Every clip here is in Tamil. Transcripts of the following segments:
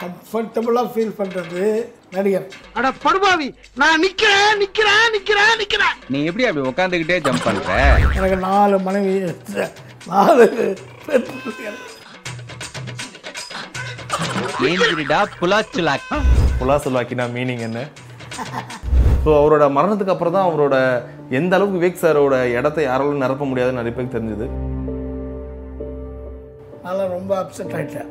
கம்ஃபர்டபுளாக ஃபீல் பண்ணுறது நடிகர். அட படுபாவி நான் நிக்கிறேன் நிக்கிறேன் நிக்கிறேன் நிக்கிறேன். நீ எப்படி அப்படி உட்காந்துக்கிட்டே ஜம்ப் பண்ற? எனக்கு நாலு மனைவி நாலு. ஏந்திரிடா புலாச்சுலாக் புலாசுலாக்கினா மீனிங் என்ன? ஸோ அவரோட மரணத்துக்கு அப்புறம் தான் அவரோட எந்த அளவுக்கு விவேக் சாரோட இடத்த யாராலும் நிரப்ப முடியாதுன்னு நிறைய பேருக்கு தெரிஞ்சது. அதெல்லாம் ரொம்ப அப்செட் ஆயிட்டேன்.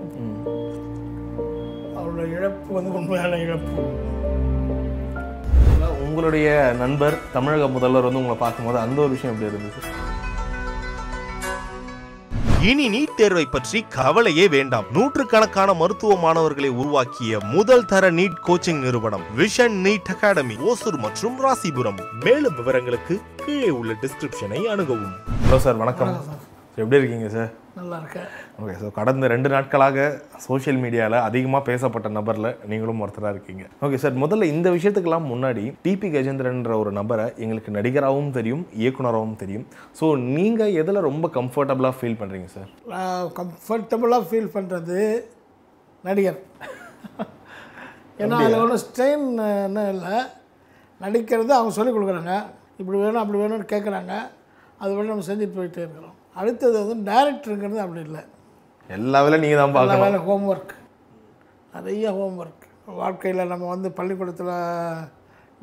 அவரோட இழப்பு வந்து உண்மையான இழப்பு. உங்களுடைய நண்பர் தமிழக முதல்வர் வந்து உங்களை பார்க்கும்போது அந்த ஒரு விஷயம் எப்படி இருந்துச்சு இனி நீட் தேர்வை பற்றி கவலையே வேண்டாம். நூற்றுக்கணக்கான மருத்துவ மாணவர்களை உருவாக்கிய முதல் தர நீட் கோச்சிங் நிறுவனம் விஷன் நீட் அகாடமி ஓசூர் மற்றும் ராசிபுரம். மேலும் விவரங்களுக்கு கீழே உள்ள டிஸ்கிரிப்ஷனை அணுகவும். ஹலோ சார் வணக்கம். எப்படி இருக்கீங்க சார் நல்லா இருக்கேன். ஓகே ஸோ கடந்த ரெண்டு நாட்களாக சோஷியல் மீடியாவில் அதிகமாக பேசப்பட்ட நபரில் நீங்களும் ஒருத்தராக இருக்கீங்க. ஓகே சார் முதல்ல இந்த விஷயத்துக்கெல்லாம் முன்னாடி டிபி கஜேந்திரன்ற ஒரு நபரை எங்களுக்கு நடிகராகவும் தெரியும் இயக்குனராகவும் தெரியும். ஸோ நீங்கள் எதில் ரொம்ப கம்ஃபர்டபுளாக ஃபீல் பண்ணுறீங்க சார் நான் கம்ஃபர்டபுளாக ஃபீல் பண்ணுறது நடிகர். ஏன்னா அதில் ஒன்றும் ஸ்ட்ரெயின் என்ன இல்லை. நடிக்கிறது அவங்க சொல்லிக் கொடுக்குறாங்க. இப்படி வேணும் அப்படி வேணும்னு கேட்குறாங்க அது வழி நம்ம செஞ்சுட்டு போயிட்டே இருக்கிறோம். அடுத்தது வந்து டேரக்டருங்கிறது அப்படி இல்லை. எல்லா வேலையும் நீங்கள் தான் பார்க்கணும். வேலை ஹோம்ஒர்க் நிறைய ஹோம்ஒர்க் வாழ்க்கையில் நம்ம வந்து பள்ளிக்கூடத்தில்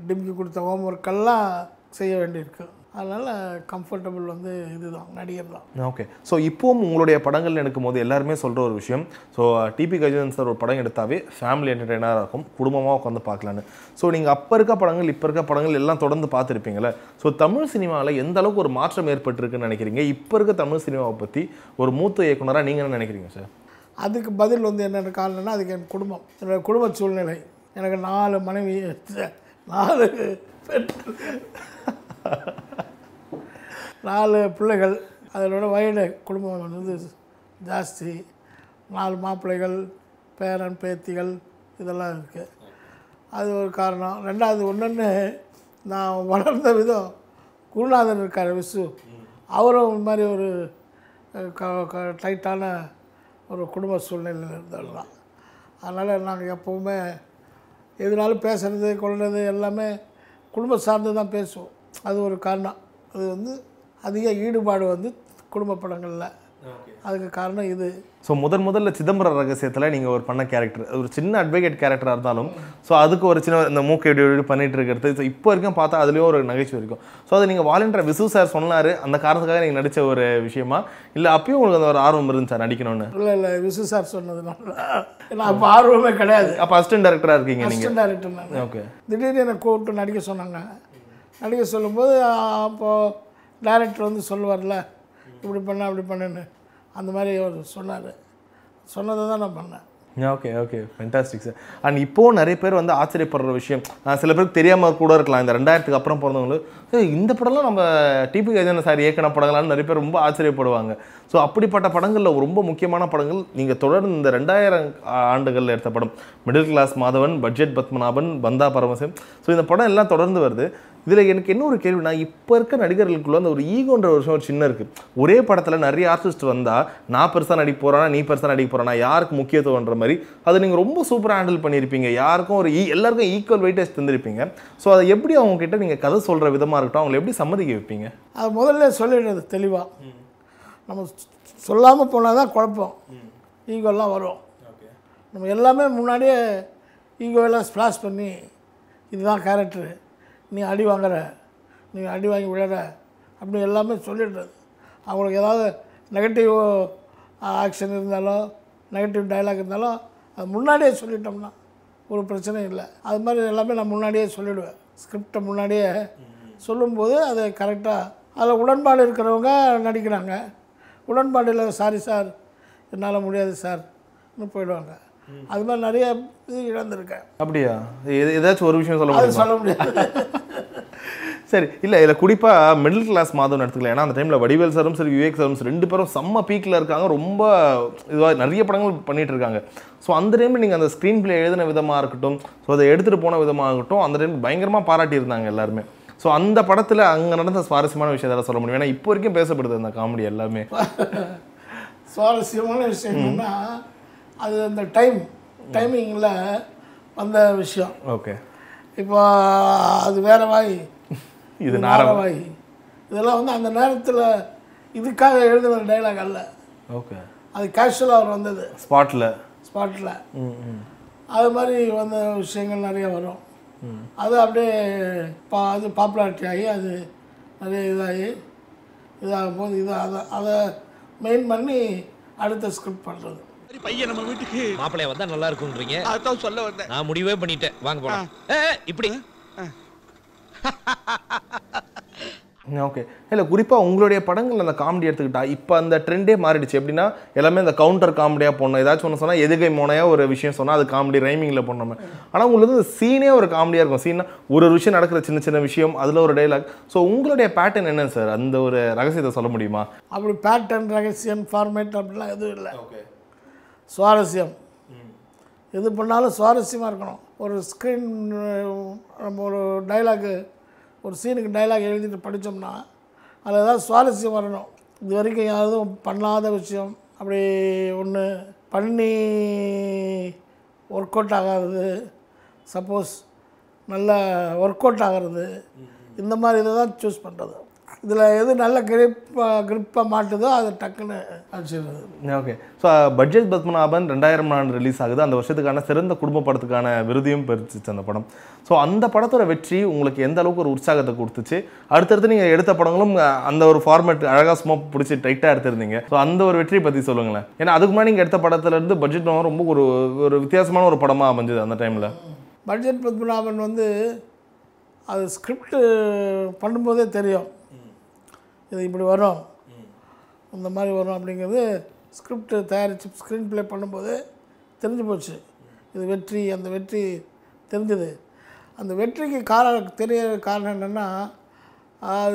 டிம்கி கொடுத்த ஹோம்ஒர்க்கெல்லாம் செய்ய வேண்டியிருக்கு. அதனால் கம்ஃபர்டபுள் வந்து இதுதான் நடிகர் தான். ஓகே ஸோ இப்போவும் உங்களுடைய படங்கள் எடுக்கும் போது எல்லாருமே சொல்கிற ஒரு விஷயம். ஸோ டிபி கஜேந்திரன் சார் ஒரு படம் எடுத்தாவே ஃபேமிலி என்டர்டெய்னராக இருக்கும். குடும்பமாக உட்காந்து பார்க்கலான்னு. ஸோ நீங்கள் அப்போ இருக்க படங்கள் இப்போ இருக்க படங்கள் எல்லாம் தொடர்ந்து பார்த்துருப்பீங்களே ஸோ தமிழ் சினிமாவில் எந்த அளவுக்கு ஒரு மாற்றம் ஏற்பட்டிருக்குன்னு நினைக்கிறீங்க? இப்போ இருக்க தமிழ் சினிமாவை பற்றி ஒரு மூத்த இயக்குனராக நீங்கள் என்ன நினைக்கிறீங்க சார் அதுக்கு பதில் வந்து என்னென்ன காரணம்னா அதுக்கு என் குடும்பம். என்னோட குடும்ப சூழ்நிலை. எனக்கு நாலு மனைவி நாலு பெண். நாலு பிள்ளைகள் அதனோட வயது குடும்பம் வந்து ஜாஸ்தி. நாலு மாப்பிள்ளைகள் பேரன் பேத்திகள் இதெல்லாம் இருக்குது அது ஒரு காரணம். ரெண்டாவது ஒன்றுன்னு நான் வளர்ந்த விதம் குருநாதன் இருக்கார் விசு அவரும் இந்த மாதிரி ஒரு க- க- டைட்டான ஒரு குடும்ப சூழ்நிலையில் இருந்தவர் அதனால் நாங்கள் எப்போவுமே எதுனாலும் பேசுகிறது கொள்வது எல்லாமே குடும்பம் சார்ந்து தான் பேசுவோம். அது ஒரு காரணம். அது வந்து அதிக ஈடுபாடு வந்து குடும்ப படங்களில். அதுக்கு காரணம் இது. ஸோ முதன் முதல்ல சிதம்பரம் ரகசியத்தில் நீங்கள் ஒரு பண்ண கேரக்டர் ஒரு சின்ன அட்வொகேட் கேரக்டராக இருந்தாலும் ஸோ அதுக்கு ஒரு சின்ன இந்த மூக்கு இப்படி இப்படி பண்ணிட்டு இருக்கிறது ஸோ இப்போ வரைக்கும் பார்த்தா அதுலேயும் ஒரு நகைச்சுவை இருக்கும். ஸோ அதை நீங்கள் வாலண்டியர் விசு சார் சொன்னார் அந்த காரணத்துக்காக நீங்கள் நடித்த ஒரு விஷயமா? இல்லை அப்பயும் உங்களுக்கு அந்த ஒரு ஆர்வம் இருந்துச்சா நடிக்கணும்னு? இல்லை இல்லை விசு சார் சொன்னதுனால. ஏன்னா அப்போ ஆர்வமே கிடையாது. அப்போ அசிஸ்டன்ட் டேரக்டராக இருக்கீங்க நீங்கள் டேரக்டர் ஓகே திடீர்னு என்னை கூப்பிட்டு நடிக்க சொன்னாங்க. நடிக்க சொல்லும்போது அப்போது டைரக்டர் வந்து சொல்லுவார்ல இப்படி பண்ண அப்படி பண்ணுன்னு. அந்த மாதிரி அவர் சொன்னார். சொன்னதை தான் நான் பண்ணேன். Okay okay fantastic sir and இப்போது நிறைய பேர் வந்து ஆச்சரியப்படுற விஷயம் சில பேருக்கு தெரியாமல் கூட இருக்கலாம். இந்த ரெண்டாயிரத்துக்கு அப்புறம் பிறந்தவங்களுக்கு இந்த படம்லாம் நம்ம டிபி கஜேந்திரன் சார் இயக்கின படங்களான்னு நிறைய பேர் ரொம்ப ஆச்சரியப்படுவாங்க. ஸோ அப்படிப்பட்ட படங்களில் ரொம்ப முக்கியமான படங்கள் நீங்கள் தொடர்ந்து இந்த ரெண்டாயிரம் ஆண்டுகளில் எடுத்த படம் middle class Madhavan budget Padmanabhan Pandha Paramasivam so இந்த படம் எல்லாம் தொடர்ந்து வருது. இதில் எனக்கு என்ன ஒரு கேள்வினா இப்போ இருக்க நடிகர்களுக்குள்ள அந்த ஒரு ஈகோன்ற ஒரு விஷயம் ஒரு சின்ன இருக்குது ஒரே படத்தில் நிறைய ஆர்டிஸ்ட் வந்தால் நான் பெருசாக நடிக்க போகிறேன்னா நீ பெருசாக நடிக்க போகிறேன்னா யாருக்கு முக்கியத்துவன்ற மாதிரி அதை நீங்கள் ரொம்ப சூப்பராக ஹேண்டில் பண்ணியிருப்பீங்க. யாருக்கும் ஒரு ஈ எல்லாருக்கும் ஈக்குவல் வெயிட்டேஜ் தந்திருப்பீங்க. ஸோ அதை எப்படி அவங்க கிட்ட நீங்கள் கதை சொல்கிற விதமாக இருக்கட்டும் அவங்களை எப்படி சம்மதிக்க வைப்பீங்க? அது முதல்ல சொல்லிடுறது தெளிவாக நம்ம சொல்லாமல் போனால் தான் குழப்பம். ஈகோலாம் வரும். நம்ம எல்லாமே முன்னாடியே ஈகோவெல்லாம் ஸ்ப்ளாஷ் பண்ணி இதுதான் கேரக்டரு நீ அடி வாங்குற நீ அடி வாங்கி விழற அப்படி எல்லாமே சொல்லிடுறது. அவங்களுக்கு ஏதாவது நெகட்டிவ் ஆக்ஷன் இருந்தாலும் நெகட்டிவ் டயலாக் இருந்தாலும் அது முன்னாடியே சொல்லிட்டோம்னா ஒரு பிரச்சனையும் இல்லை. அது மாதிரி எல்லாமே நான் முன்னாடியே சொல்லிடுவேன். ஸ்கிரிப்டை முன்னாடியே சொல்லும்போது அது கரெக்டாக அதில் உடன்பாடு இருக்கிறவங்க நடிக்கிறாங்க. உடன்பாடு இல்லை சாரி சார் என்னால் முடியாது சார்னு போயிடுவாங்க. அது மாதிரி நிறைய இது இழந்திருக்கேன். அப்படியா? ஏதாச்சும் ஒரு விஷயம் சொல்ல அது முடியுமா? சொல்ல முடியாது. சரி இல்லை இதில் குறிப்பாக மிடில் கிளாஸ் மாதம் எடுத்துக்கலாம் ஏன்னா அந்த டைமில் வடிவேல் சாரும் சரி விவேக் சாரும் சரி ரெண்டு பேரும் செம்ம பீக்கில் இருக்காங்க. ரொம்ப இதுவாக நிறைய படங்கள் பண்ணிட்டு இருக்காங்க. ஸோ அந்த டைமில் நீங்கள் அந்த ஸ்க்ரீன் பிளே எழுதின விதமாக இருக்கட்டும் ஸோ அதை எடுத்துகிட்டு போன விதமாக இருக்கட்டும் அந்த டைம் பயங்கரமாக பாராட்டியிருந்தாங்க எல்லாருமே. ஸோ அந்த படத்தில் அங்கே நடந்த சுவாரஸ்யமான விஷயம் எதாவது சொல்ல முடியும்? ஏன்னா இப்போ வரைக்கும் பேசப்படுது அந்த காமெடி எல்லாமே. சுவாரஸ்யமான விஷயம் என்னன்னா அது அந்த டைம் டைமிங்கில் வந்த விஷயம். ஓகே. இப்போ அது வேற வாய் இது நார நாரம். வாய் இதெல்லாம் வந்து அந்த நேரத்தில் இதுக்காக எழுதுன டைலாக் அல்ல. ஓகே. அது கேஷுவலாக அவர் வந்தது. ஸ்பாட்டில் ஸ்பாட்டில் அது மாதிரி வந்த விஷயங்கள் நிறைய வரும். அது அப்படியே பா அது பாப்புலாரிட்டி ஆகி அது நிறைய இதாகி இதாகும் போது இது அதை அதை மெயின் பண்ணி அடுத்த ஸ்கிரிப்ட் பண்ணுறது பையன் நம்ம வீட்டுக்கு. மாப்பிளைய வந்தா நல்லா இருக்கும்ன்றீங்க. அதான் சொல்ல வந்தேன். நான் முடிவே பண்ணிட்டேன். வாங்க போலாம். இப்படி. ஓகே இல்லை குறிப்பாக உங்களுடைய படங்கள் அந்த காமெடி எடுத்துக்கிட்டா இப்போ அந்த ட்ரெண்டே மாறிடுச்சு. எப்படின்னா எல்லாமே அந்த கவுண்டர் காமெடியாக போடணும். ஏதாச்சும் ஒன்று சொன்னால் எதுகை மோனையாக ஒரு விஷயம் சொன்னால் அது காமெடி ரைமிங்கில் போடணும் ஆனால் உங்களுக்கு சீனே ஒரு காமெடியாக இருக்கும். சீனா ஒரு ஒரு விஷயம் நடக்கிற சின்ன சின்ன விஷயம் அதில் ஒரு டைலாக் ஸோ உங்களுடைய பேட்டர்ன் என்ன சார் அந்த ஒரு ரகசியத்தை சொல்ல முடியுமா? அப்படி பேட்டர்ன் ரகசியம் ஃபார்மேட் அப்படிலாம் எதுவும் இல்லை. சுவாரஸ்யம். எது பண்ணாலும் சுவாரஸ்யமாக இருக்கணும். ஒரு ஸ்க்ரீன் நம்ம ஒரு டைலாகு ஒரு சீனுக்கு டைலாக் எழுதிட்டு படித்தோம்னா அதில் ஏதாவது சுவாரஸ்யம் வரணும். இது வரைக்கும் யாரும் பண்ணாத விஷயம் அப்படி ஒன்று பண்ணி ஒர்க் அவுட் ஆகாதது. சப்போஸ் நல்ல ஒர்க் அவுட் ஆகிறது. இந்த மாதிரி இதை தான் சூஸ் பண்ணுறது இதில் எது நல்ல கிரிப்பாக கிரிப்பாக மாட்டுதோ அதை டக்குன்னு அடிச்சிடுறது ஓகே. ஸோ பட்ஜெட் பத்மநாபன் ரெண்டாயிரம் ஆண்டு ரிலீஸ் ஆகுது. அந்த வருஷத்துக்கான சிறந்த குடும்ப படத்துக்கான விருதையும் பெருத்துச்சு அந்த படம். ஸோ அந்த படத்தோட வெற்றி உங்களுக்கு எந்த அளவுக்கு ஒரு உற்சாகத்தை கொடுத்துச்சு? அடுத்தடுத்து நீங்கள் எடுத்த படங்களும் அந்த ஒரு ஃபார்மேட் அழகாக சும்மா பிடிச்சி டைட்டாக எடுத்திருந்தீங்க. ஸோ அந்த ஒரு வெற்றியை பற்றி சொல்லுங்களேன். ஏன்னா அதுக்கு முன்னாடி நீங்கள் எடுத்த படத்துல இருந்து பட்ஜெட் ரொம்ப ஒரு ஒரு வித்தியாசமான ஒரு படமாக அமைஞ்சது அந்த டைமில் பட்ஜெட் பத்மநாபன் வந்து அது ஸ்கிரிப்ட் பண்ணும்போதே தெரியும். இது இப்படி வரும். இந்த மாதிரி வரும் அப்படிங்கிறது ஸ்கிரிப்ட் தயாரித்து ஸ்க்ரீன் ப்ளே பண்ணும்போது தெரிஞ்சு போச்சு. இது வெற்றி அந்த வெற்றி தெரிஞ்சது. அந்த வெற்றிக்கு காரணம் தெரிய காரணம் என்னென்னா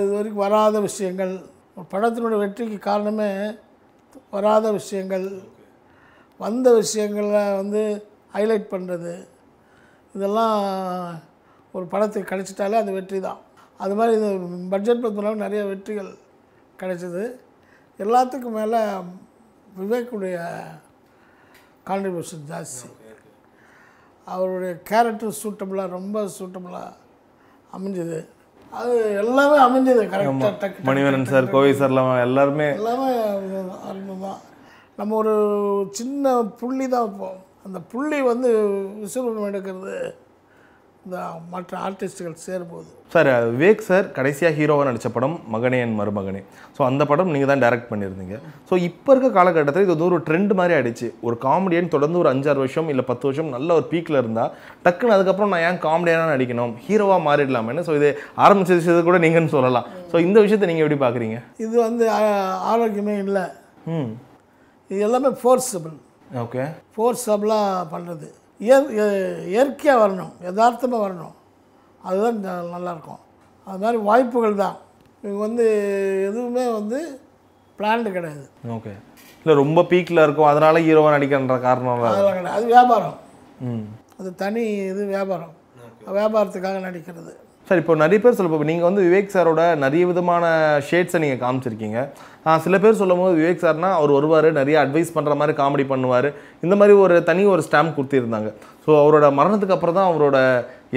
இது வரைக்கும் வராத விஷயங்கள். ஒரு படத்தினுடைய வெற்றிக்கு காரணமே வராத விஷயங்கள். வந்த விஷயங்களை வந்து ஹைலைட் பண்ணுறது இதெல்லாம் ஒரு படத்துக்கு கிடைச்சிட்டாலே அது வெற்றி தான். அது மாதிரி இது பட்ஜெட் பத்தினாலும் நிறைய வெற்றிகள் கிடைச்சிது. எல்லாத்துக்கும் மேலே விவேக்குடைய கான்ட்ரிபியூஷன் ஜாஸ்தி. அவருடைய கேரக்டர் சூட்டபுளாக ரொம்ப சூட்டபுளாக அமைஞ்சது. அது எல்லாமே அமைஞ்சது. கரெக்டாக மணிவரன் சார் கோவை சார்லாம் எல்லாருமே எல்லாமே அருமை தான் நம்ம ஒரு சின்ன புள்ளி தான் வைப்போம். அந்த புள்ளி வந்து விசுவரம் எடுக்கிறது இந்த மற்ற ஆர்டிஸ்ட்டுகள் சேரும்போது. சார் விவேக் சார் கடைசியாக ஹீரோவாக நடித்த படம் மகனே என் மருமகனே. ஸோ அந்த படம் நீங்கள் தான் டைரக்ட் பண்ணியிருந்தீங்க. ஸோ இப்போ இருக்க காலகட்டத்தில் இது வந்து ஒரு ட்ரெண்ட் மாதிரி ஆயிடுச்சு. ஒரு காமெடியன் தொடர்ந்து ஒரு அஞ்சாறு வருஷம் இல்லை பத்து வருஷம் நல்ல ஒரு பீக்கில் இருந்தால் டக்குன்னு அதுக்கப்புறம் நான் ஏன் காமெடியான நடிக்கணும்? ஹீரோவாக மாறிடலாமேன்னு. ஸோ இது ஆரம்பிச்ச விஷயத்தை கூட நீங்கன்னு சொல்லலாம். ஸோ இந்த விஷயத்தை நீங்கள் எப்படி பார்க்குறீங்க இது வந்து ஆரோக்கியமே இல்லை. ம். இது எல்லாமே ஃபோர்ஸபிள் ஓகே ஃபோர்ஸபிளாக பண்ணுறது இயற் இய- இயற்கையாக வரணும் யதார்த்தமாக வரணும். அதுதான் நல்லாயிருக்கும் அது மாதிரி வாய்ப்புகள் தான். இது வந்து எதுவுமே வந்து பிளான்டு கிடையாது. ஓகே. இல்லை ரொம்ப பீக்கில் இருக்கும் அதனால ஹீரோவாக நடிக்கிறன்ற காரணம் அதெல்லாம் கிடையாது. அது வியாபாரம். ம். அது தனி இது வியாபாரம். வியாபாரத்துக்காக நடிக்கிறது. சார் இப்போ நிறைய பேர் சொல்ல நீங்கள் வந்து விவேக் சாரோட நிறைய விதமான ஷேட்ஸை நீங்கள் காமிச்சிருக்கீங்க. சில பேர் சொல்லும் போது விவேக் சார்னா அவர் வருவார் நிறைய அட்வைஸ் பண்ணுற மாதிரி காமெடி பண்ணுவார். இந்த மாதிரி ஒரு தனி ஒரு ஸ்டாம்ப் கொடுத்துருந்தாங்க. ஸோ அவரோட மரணத்துக்கு அப்புறம் தான் அவரோட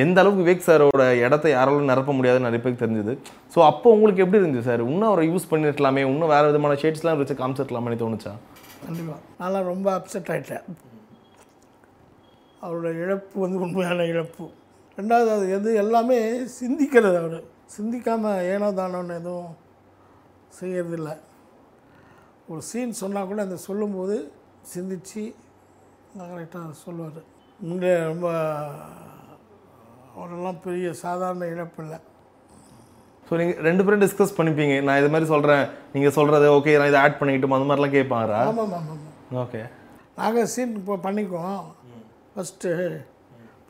எந்த அளவுக்கு விவேக் சாரோட இடத்த யாராலும் நிரப்ப முடியாதுன்னு நிறைய பேருக்கு தெரிஞ்சுது. ஸோ அப்போ உங்களுக்கு எப்படி இருந்துச்சு சார்? இன்னும் அவரை யூஸ் பண்ணிருக்கலாமே இன்னும் வேறு விதமான ஷேட்ஸ்லாம் வச்சு காமிச்சிருக்கலாமே தோணுச்சா? கண்டிப்பாக நான்லாம் ரொம்ப அப்செட் ஆகிட்டேன் அவரோட இழப்பு வந்து உண்மையான இழப்பு. ரெண்டாவது அது எது எல்லாமே சிந்திக்கிறது அவர். சிந்திக்காமல் ஏனோ தானோன்னு எதுவும் செய்யறதில்ல. ஒரு சீன் சொன்னால் கூட அந்த சொல்லும்போது சிந்திச்சு கரெக்டாக சொல்லுவார். முன்னே ரொம்ப அவரெல்லாம் பெரிய சாதாரண இழப்பு இல்லை. ஸோ நீங்கள் ரெண்டு பேரும் டிஸ்கஸ் பண்ணிப்பீங்க. நான் இது மாதிரி சொல்கிறேன் நீங்கள் சொல்கிறது ஓகே நான் இதை ஆட் பண்ணிக்கிட்டோம்? அந்த மாதிரிலாம் கேட்பாரா? ஆமாம் ஆமாம் ஓகே நாங்கள் சீன் இப்போ பண்ணிக்குவோம். ஃபஸ்ட்டு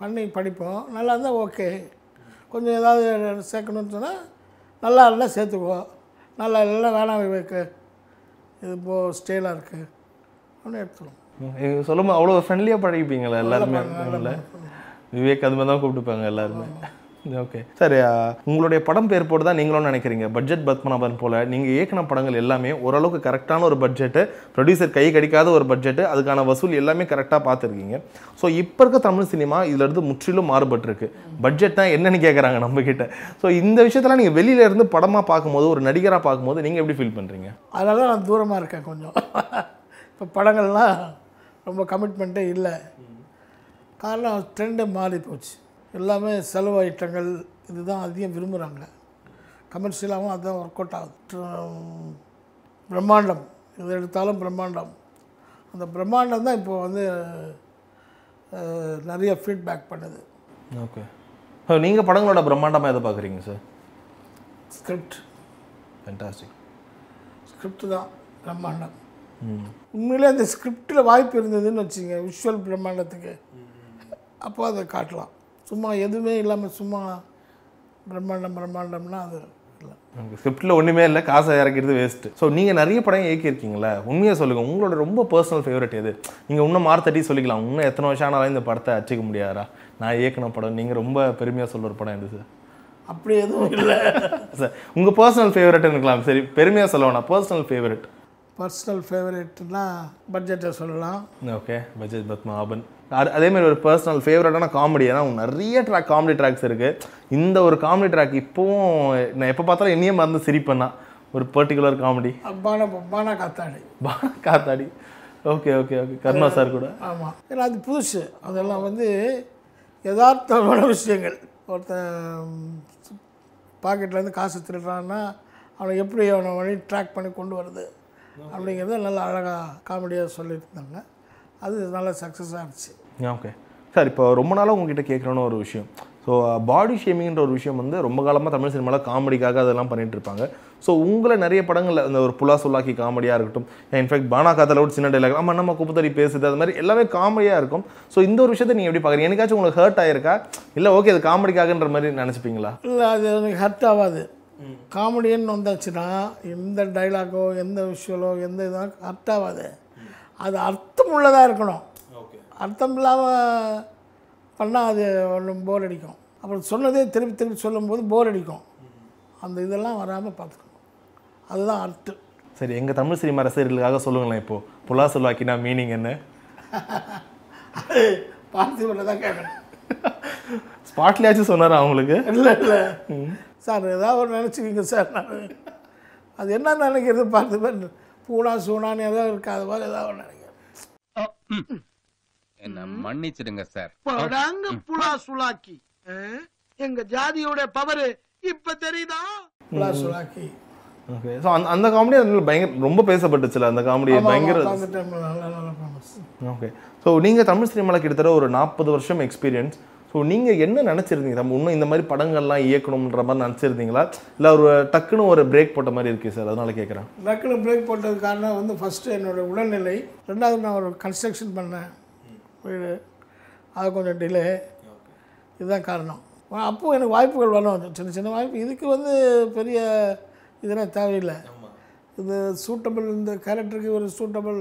பண்ணி படிப்போம். நல்லா இருந்தால் ஓகே கொஞ்சம் ஏதாவது சேர்க்கணும்னு சொன்னால் நல்லா இருந்தால் சேர்த்துக்குவோம். நல்லா இல்லைன்னா வேணாம் இது இப்போ ஸ்டைலாக இருக்குது அப்படின்னு எடுத்துருவோம் சொல்லும்போது அவ்வளோ ஃப்ரெண்ட்லியாக பழகிப்பீங்களா எல்லாருமே? விவேக் அது மாதிரி தான் கூப்பிட்டுப்பாங்க எல்லாருமே. ஓகே சார் uh, உங்களுடைய படம் பேர் போட்டு தான் நீங்களும் நினைக்கிறீங்க. பட்ஜெட் பத்மநாபன் போல. நீங்கள் இயக்கின படங்கள் எல்லாமே ஓரளவுக்கு கரெக்டான ஒரு பட்ஜெட்டு ப்ரொடியூசர் கை கடிக்காத ஒரு பட்ஜெட்டு அதுக்கான வசூல் எல்லாமே கரெக்டாக பார்த்துருக்கீங்க. ஸோ இப்போ இருக்க தமிழ் சினிமா இதுலருந்து முற்றிலும் மாறுபட்டிருக்கு. பட்ஜெட் தான் என்னன்னு கேட்குறாங்க நம்மக்கிட்ட ஸோ இந்த விஷயத்தெல்லாம் நீங்கள் வெளியில இருந்து படமாக பார்க்கும்போது ஒரு நடிகராக பார்க்கும்போது நீங்கள் எப்படி ஃபீல் பண்ணுறீங்க அதனால நான் தூரமாக இருக்கேன் கொஞ்சம். இப்போ படங்கள்லாம் ரொம்ப கமிட்மெண்ட்டே இல்லை. காரணம் ட்ரெண்டு மாறி போச்சு. எல்லாமே செலவு ஐட்டங்கள் இதுதான் அதிகம் விரும்புகிறாங்க கமர்ஷியலாகவும் அதுதான் ஒர்க் அவுட் ஆகுது. பிரம்மாண்டம். எது எடுத்தாலும் பிரம்மாண்டம். அந்த பிரம்மாண்டம் தான் இப்போ வந்து நிறைய ஃபீட்பேக் பண்ணுது. ஓகே நீங்கள் படங்களோட பிரம்மாண்டமாக எதை பார்க்குறீங்க சார் ஸ்கிரிப்ட் ஃபென்டாஸ்டிக் ஸ்கிரிப்ட் தான் பிரம்மாண்டம். உண்மையிலே அந்த ஸ்கிரிப்டில் வாய்ப்பு இருந்ததுன்னு வச்சுங்க விஷுவல் பிரம்மாண்டத்துக்கு. அப்போ அதை காட்டலாம். சும்மா எதுவுமே இல்லாமல் சும்மா பிரம்மாண்டம் பிரம்மாண்டம்னா அது இல்லை. ஸ்கிரிப்டில் ஒன்றுமே இல்லை காசை இறக்கிறது வேஸ்ட்டு ஸோ நீங்கள் நிறைய படம் இயக்கியிருக்கீங்களா உண்மையாக சொல்லுங்கள் உங்களோட ரொம்ப பர்சனல் ஃபேவரட் எது? நீங்கள் இன்னும் மார்த்தட்டி சொல்லிக்கலாம். இன்னும் எத்தனை வருஷம் ஆனாலும் இந்த படத்தை அச்சிக்க முடியாதா? நான் இயக்கின படம் நீங்கள் ரொம்ப பெருமையாக சொல்லுற படம் எது சார் அப்படி எதுவும் இல்லை. சார் உங்கள் பர்சனல் ஃபேவரட்னு இருக்கலாம். சரி பெருமையாக சொல்ல வேணாம். பர்சனல் ஃபேவரட் பர்சனல் ஃபேவரட்னா பட்ஜெட்டை சொல்லலாம். ஓகே பஜேஜ் பத்மாபன் அது அதே மாதிரி ஒரு பர்சனல் ஃபேவரட்டான காமெடி ஏன்னா நிறைய ட்ராக் காமெடி ட்ராக்ஸ் இருக்குது இந்த ஒரு காமெடி ட்ராக் இப்போவும் நான் எப்போ பார்த்தாலும் என்னையே மறந்து சிரிப்பேன்னா ஒரு particular comedy Baana Baana Kaathadi. Baana Kaathadi. Okay okay okay karma sir கூட. ஆமாம் ஏன்னா அது புதுசு. அதெல்லாம் வந்து யதார்த்தமான விஷயங்கள். ஒருத்தன் பாக்கெட்லேருந்து காசு திருடுறான்னா அவனை எப்படி அவனை வழி ட்ராக் பண்ணி கொண்டு வருது அப்படிங்கிறத நல்லா அழகாக காமெடியாக சொல்லியிருந்தாங்க. அது நல்லா சக்ஸஸ் ஆகிடுச்சு ஓகே சார் இப்போ ரொம்ப நாளாக உங்ககிட்ட கேட்குறோன்னு ஒரு விஷயம். ஸோ பாடி ஷேமிங்ன்ற ஒரு விஷயம் வந்து ரொம்ப காலமாக தமிழ் சினிமாவில் காமெடிக்காக அதெல்லாம் பண்ணிட்டு இருப்பாங்க. ஸோ உங்களை நிறைய படங்களில் இந்த ஒரு புலா சொல்லாக்கி காமெடியாக இருக்கட்டும் இன்ஃபேக்ட் பானா காத்தில் ஒரு சின்ன டைலாக் ஆமாம் நம்ம குப்பத்தறி பேசுது அது மாதிரி எல்லாமே காமெடியாக இருக்கும். ஸோ இந்த ஒரு விஷயத்தை நீங்கள் எப்படி பார்க்குறீங்க எனக்காச்சும் உங்களுக்கு ஹர்ட் ஆயிருக்கா? இல்லை ஓகே அது காமெடிக்காகன்ற மாதிரி நினச்சிப்பீங்களா? இல்லை அது எனக்கு ஹர்ட் ஆகாது. காமெடின்னு வந்தாச்சுன்னா எந்த டைலாகோ எந்த விஷுவலோ எந்த இதோ ஹர்ட் ஆகாது அது அர்த்தம் உள்ளதாக இருக்கணும். அர்த்தம் இல்லாமல் பண்ணால் அது ஒன்றும் போர் அடிக்கும். அப்புறம் சொன்னதே திருப்பி திருப்பி சொல்லும்போது போர் அடிக்கும். அந்த இதெல்லாம் வராமல் பார்த்துக்கணும். அதுதான் அர்த்தம் சரி எங்கள் தமிழ் சினிமா ரசிகர்களுக்காக சொல்லுங்களேன் இப்போது புலா சொல்லாக்கினா மீனிங் என்ன? பார்த்திபனை தான் கேட்கணும். ஸ்பாட்லேயாச்சும் சொன்னாரா அவங்களுக்கு? இல்லை இல்லை. சார் ஏதாவது ஒரு நினச்சிக்கிங்க சார் நான். அது என்ன நினைக்கிறது பார்த்து பூனா சூனான்னு ஏதோ இருக்கு அது மாதிரி ஏதாவது ஒன்று நினைக்கிறேன். என்ன மன்னிச்சிடுங்க சார். படாங்க புலா சுலாக்கி? எங்க ஜாதியோட பவரு இப்ப தெரியுதா? புலா சுலாக்கி. ஓகே ஸோ அந்த அந்த காமெடி அதில் பயங்கர ரொம்ப பேசப்பட்டுச்சுல அந்த காமெடி பயங்கர ஓகே ஸோ நீங்கள் தமிழ் சினிமாவில் கிட்டத்தட்ட ஒரு நாற்பது வருஷம் எக்ஸ்பீரியன்ஸ் ஸோ நீங்கள் என்ன நினச்சிருந்தீங்க? நம்ம இன்னும் இந்த மாதிரி படங்கள்லாம் இயக்கணுன்ற மாதிரி நினச்சிருந்தீங்களா? இல்லை ஒரு டக்குன்னு ஒரு பிரேக் போட்ட மாதிரி இருக்கு சார். அதனால கேட்குறேன் டக்குனு பிரேக் போட்டது காரணம் வந்து ஃபஸ்ட்டு என்னோட உடல்நிலை ரெண்டாவது நான் ஒரு கன்ஸ்ட்ரக்ஷன் பண்ணேன். வீடு. அது கொஞ்சம் டிலே இதுதான் காரணம். அப்போது எனக்கு வாய்ப்புகள் வரும் சின்ன சின்ன வாய்ப்பு. இதுக்கு வந்து பெரிய இதெல்லாம் தேவையில்லை. இது சூட்டபிள் இந்த கேரக்டருக்கு ஒரு சூட்டபிள்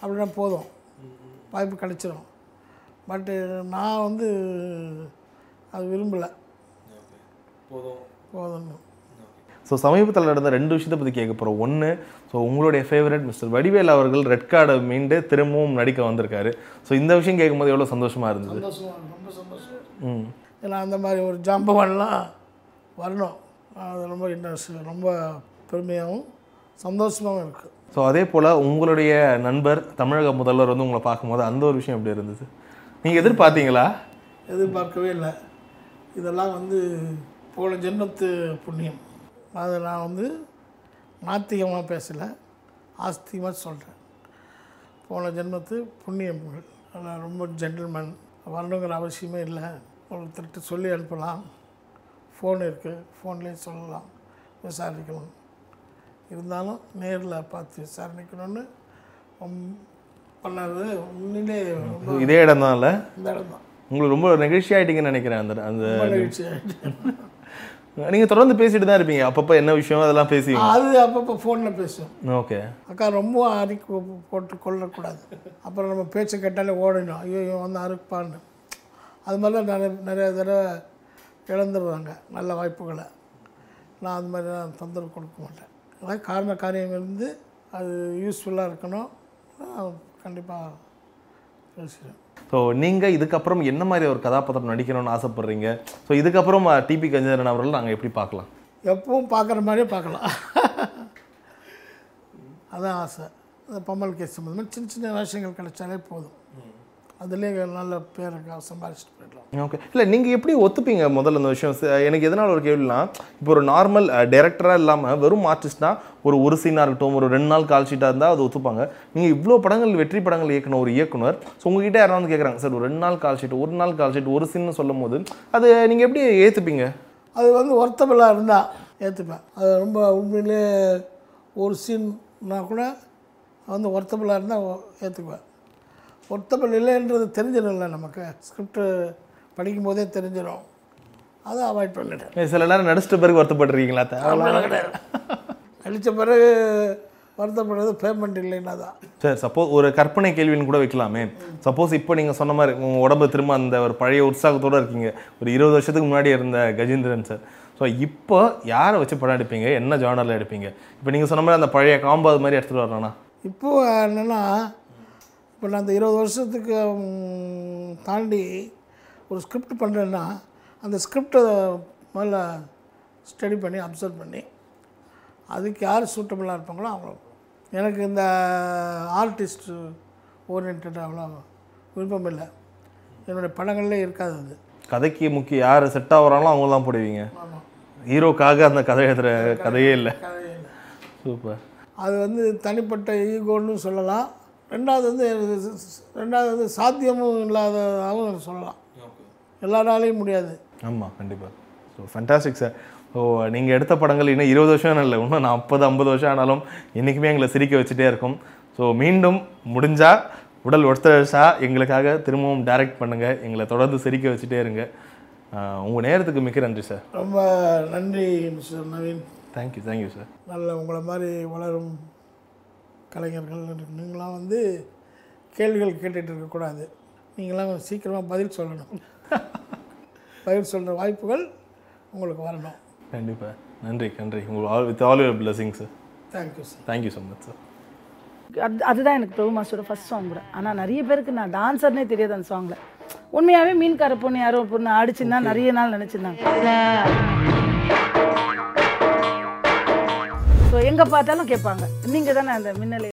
அப்படின்னா போதும். வாய்ப்பு கிடச்சிரும். பட்டு நான் வந்து அது விரும்பலை. போதும். ஸோ சமீபத்தில் நடந்த ரெண்டு விஷயத்தை பற்றி கேட்க போகிறோம் ஒன்று ஸோ உங்களுடைய ஃபேவரட் மிஸ்டர் வடிவேல் அவர்கள் ரெட் கார்டை மீண்டு திரும்பவும் நடிக்க வந்திருக்காரு. ஸோ இந்த விஷயம் கேட்கும்போது எவ்வளோ சந்தோஷமாக இருந்தது? ரொம்ப சந்தோஷம் ம். ஏன்னா அந்த மாதிரி ஒரு ஜாம்பவான்லாம் வரணும். அது ரொம்ப இன்ட்ரெஸ்ட் ரொம்ப பெருமையாகவும் சந்தோஷமாகவும் இருக்குது ஸோ அதே போல் உங்களுடைய நண்பர் தமிழக முதல்வர் வந்து உங்களை பார்க்கும்போது அந்த ஒரு விஷயம் எப்படி இருந்தது? நீங்கள் எதிர்பார்த்தீங்களா? எதிர்பார்க்கவே இல்லை. இதெல்லாம் வந்து போன ஜென்மத்து புண்ணியம். அதை நான் வந்து நாத்திகமாக பேசலை ஆஸ்திகமாக சொல்கிறேன் போன ஜென்மத்து புண்ணியங்கள். அதெல்லாம் ரொம்ப ஜென்டில்மேன் வரணுங்கிற அவசியமே இல்லை. ஒருத்தர்கிட்ட சொல்லி அனுப்பலாம். ஃபோன் இருக்குது ஃபோன்லேயே சொல்லலாம். விசாரிக்கலாம் இருந்தாலும் நேரில் பார்த்து விசாரணிக்கணும்னு ரொம்ப பண்ணது உண்மையிலே இதே இடம் தான்ல இந்த இடம் தான் உங்களுக்கு ரொம்ப நெகிழ்ச்சி ஆகிட்டீங்கன்னு நினைக்கிறேன் அந்த அந்த நிகழ்ச்சி நீங்கள் தொடர்ந்து பேசிட்டு தான் இருப்பீங்க. அப்பப்போ என்ன விஷயம் அதெல்லாம் பேசி. அது அப்பப்போ ஃபோனில் பேசும் ஓகே. அக்கா ரொம்ப அரிக்கு போட்டு கொள்ளக்கூடாது அப்புறம் நம்ம பேச்சை கேட்டாலே ஓடணும் ஐயோ இவன் வந்து அறுப்பான்னு. அது மாதிரி தான் நிறைய நிறைய தடவை இழந்துடுறாங்க நல்ல வாய்ப்புகளை. நான் அந்த மாதிரி நான் தொந்தரவு கொடுக்க மாட்டேன். அதான் காரண காரியங்கள் இருந்து அது யூஸ்ஃபுல்லாக இருக்கணும். கண்டிப்பாக பேசுகிறேன் ஸோ நீங்கள் இதுக்கப்புறம் என்ன மாதிரி ஒரு கதாபாத்திரம் நடிக்கணும்னு ஆசைப்படுறீங்க? ஸோ இதுக்கப்புறம் டிபி கஞ்சரன் அவர்கள் நாங்கள் எப்படி பார்க்கலாம்? எப்பவும் பார்க்குற மாதிரியே பார்க்கலாம். அதான் ஆசை. அந்த பம்மல் கேஸ் சம்மந்தமாக சின்ன சின்ன விஷயங்கள் கிடைச்சாலே போதும். அதுலேயே நல்ல பேரை சம்பாதிச்சுட்டு போயிடலாம். ஓகே இல்லை நீங்கள் எப்படி ஒத்துப்பீங்க முதல்ல இந்த விஷயம்? எனக்கு எதனால் ஒரு கேள்வினா இப்போ ஒரு நார்மல் டேரக்டராக இல்லாமல் வெறும் ஆர்டிஸ்ட்னா ஒரு ஒரு சீனாக இருக்கட்டும் ஒரு ரெண்டு நாள் கால் ஷீட்டாக இருந்தால் அது ஒத்துப்பாங்க. நீங்கள் இவ்வளோ படங்கள் வெற்றி படங்கள் இயக்குன ஒரு இயக்குனர் ஸோ உங்ககிட்ட யாராவது கேட்குறாங்க சார் ஒரு ரெண்டு நாள் கால் ஷீட் ஒரு நாள் கால் ஷீட் ஒரு சீன் சொல்லும் போது அது நீங்கள் எப்படி ஏற்றுப்பீங்க அது வந்து ஒர்த்தபிளாக இருந்தால் ஏற்றுப்பேன் அது ரொம்ப உண்மையிலே ஒரு சீன்னா கூட வந்து ஒர்த்தபிளாக இருந்தால் ஏற்றுக்குவேன் ஒர்த்தபிள் இல்லைன்றது தெரிஞ்சிடும்ல நமக்கு ஸ்கிரிப்டு படிக்கும் போதே தெரிஞ்சிடும். அதை அவாய்ட் பண்ணிட்டேன். சில நேரம் நடிச்சிட்ட பிறகு வருத்தப்படுறீங்களா அவ்வளோ கிடையாது நடித்த பிறகு. வருத்தப்படுறது பேமெண்ட் இல்லைன்னா தான். சார் சப்போஸ் ஒரு கற்பனை கேள்வின்னு கூட வைக்கலாமே. சப்போஸ் இப்போ நீங்கள் சொன்ன மாதிரி உங்கள் உடம்பு திரும்ப அந்த ஒரு பழைய உற்சாகத்தோடு இருக்கீங்க. ஒரு இருபது வருஷத்துக்கு முன்னாடி இருந்த கஜேந்திரன் சார். ஸோ இப்போ யாரை வச்சு படம் எடுப்பீங்க? என்ன ஜானரில் எடுப்பீங்க? இப்போ நீங்கள் சொன்ன மாதிரி அந்த பழைய காம்போ அது மாதிரி எடுத்துகிட்டு வரலாம்னா இப்போது என்னென்னா இப்போ நான் அந்த இருபது வருஷத்துக்கு தாண்டி ஒரு ஸ்கிரிப்ட் பண்ணுறேன்னா அந்த ஸ்கிரிப்டை முதல்ல ஸ்டடி பண்ணி அப்சர்வ் பண்ணி அதுக்கு யார் சூட்டபுளாக இருப்பாங்களோ அவங்க. எனக்கு இந்த ஆர்டிஸ்ட் ஓரியன்ட் அவ்வளோ விருப்பம் இல்லை. என்னுடைய படங்கள்லே இருக்காது அது. கதைக்கு முக்கிய யார் செட் ஆகுறாங்களோ அவங்க தான் போடுவீங்க ஹீரோக்காக அந்த கதை எழுதுகிற கதையே இல்லை. சூப்பர். அது வந்து தனிப்பட்ட ஈகோன்னு சொல்லலாம். ரெண்டாவது வந்து ரெண்டாவது வந்து சாத்தியமும் இல்லாததாகவும் சொல்லலாம். எல்லாராலையும் முடியாது. ஆமாம் கண்டிப்பாக ஸோ ஃபண்டாஸ்டிக் சார் ஸோ நீங்கள் எடுத்த படங்கள் இன்னும் இருபது வருஷம் இல்லை. இன்னும் நாற்பது ஐம்பது வருஷம் ஆனாலும் என்றைக்குமே எங்களை சிரிக்க வச்சுட்டே இருக்கும். ஸோ மீண்டும் முடிஞ்சால் உடல் ஒத்துழைச்சா எங்களுக்காக திரும்பவும் டைரக்ட் பண்ணுங்கள் எங்களை தொடர்ந்து சிரிக்க வச்சுட்டே இருங்க. உங்கள் நேரத்துக்கு மிக்க நன்றி சார் ரொம்ப நன்றி mister Naveen. Thank you thank you sir நல்ல உங்களை மாதிரி வளரும். கலைஞர்கள் நீங்களாம் வந்து கேள்விகள் கேட்டுட்டு இருக்கக்கூடாது நீங்களாம் சீக்கிரமாக பதில் சொல்லணும். பதில் சொல்கிற வாய்ப்புகள் உங்களுக்கு வரணும். கண்டிப்பாக நன்றி நன்றி. உங்கள் all with all your blessing sir thank you sir thank you so much sir அது அதுதான் எனக்கு பிரபு மாஸ்டரோட ஃபர்ஸ்ட் சாங் கூட. ஆனால் நிறைய பேருக்கு நான் டான்ஸர்னே தெரியாது அந்த சாங்கில் உண்மையாகவே மீன்கார பொண்ணு யாரோ பொண்ணு ஆடிச்சுன்னா நிறைய நாள் நினச்சிருந்தாங்க. எங்கே பார்த்தாலும் கேட்பாங்க. நீங்கள் தானே அந்த மின்னலை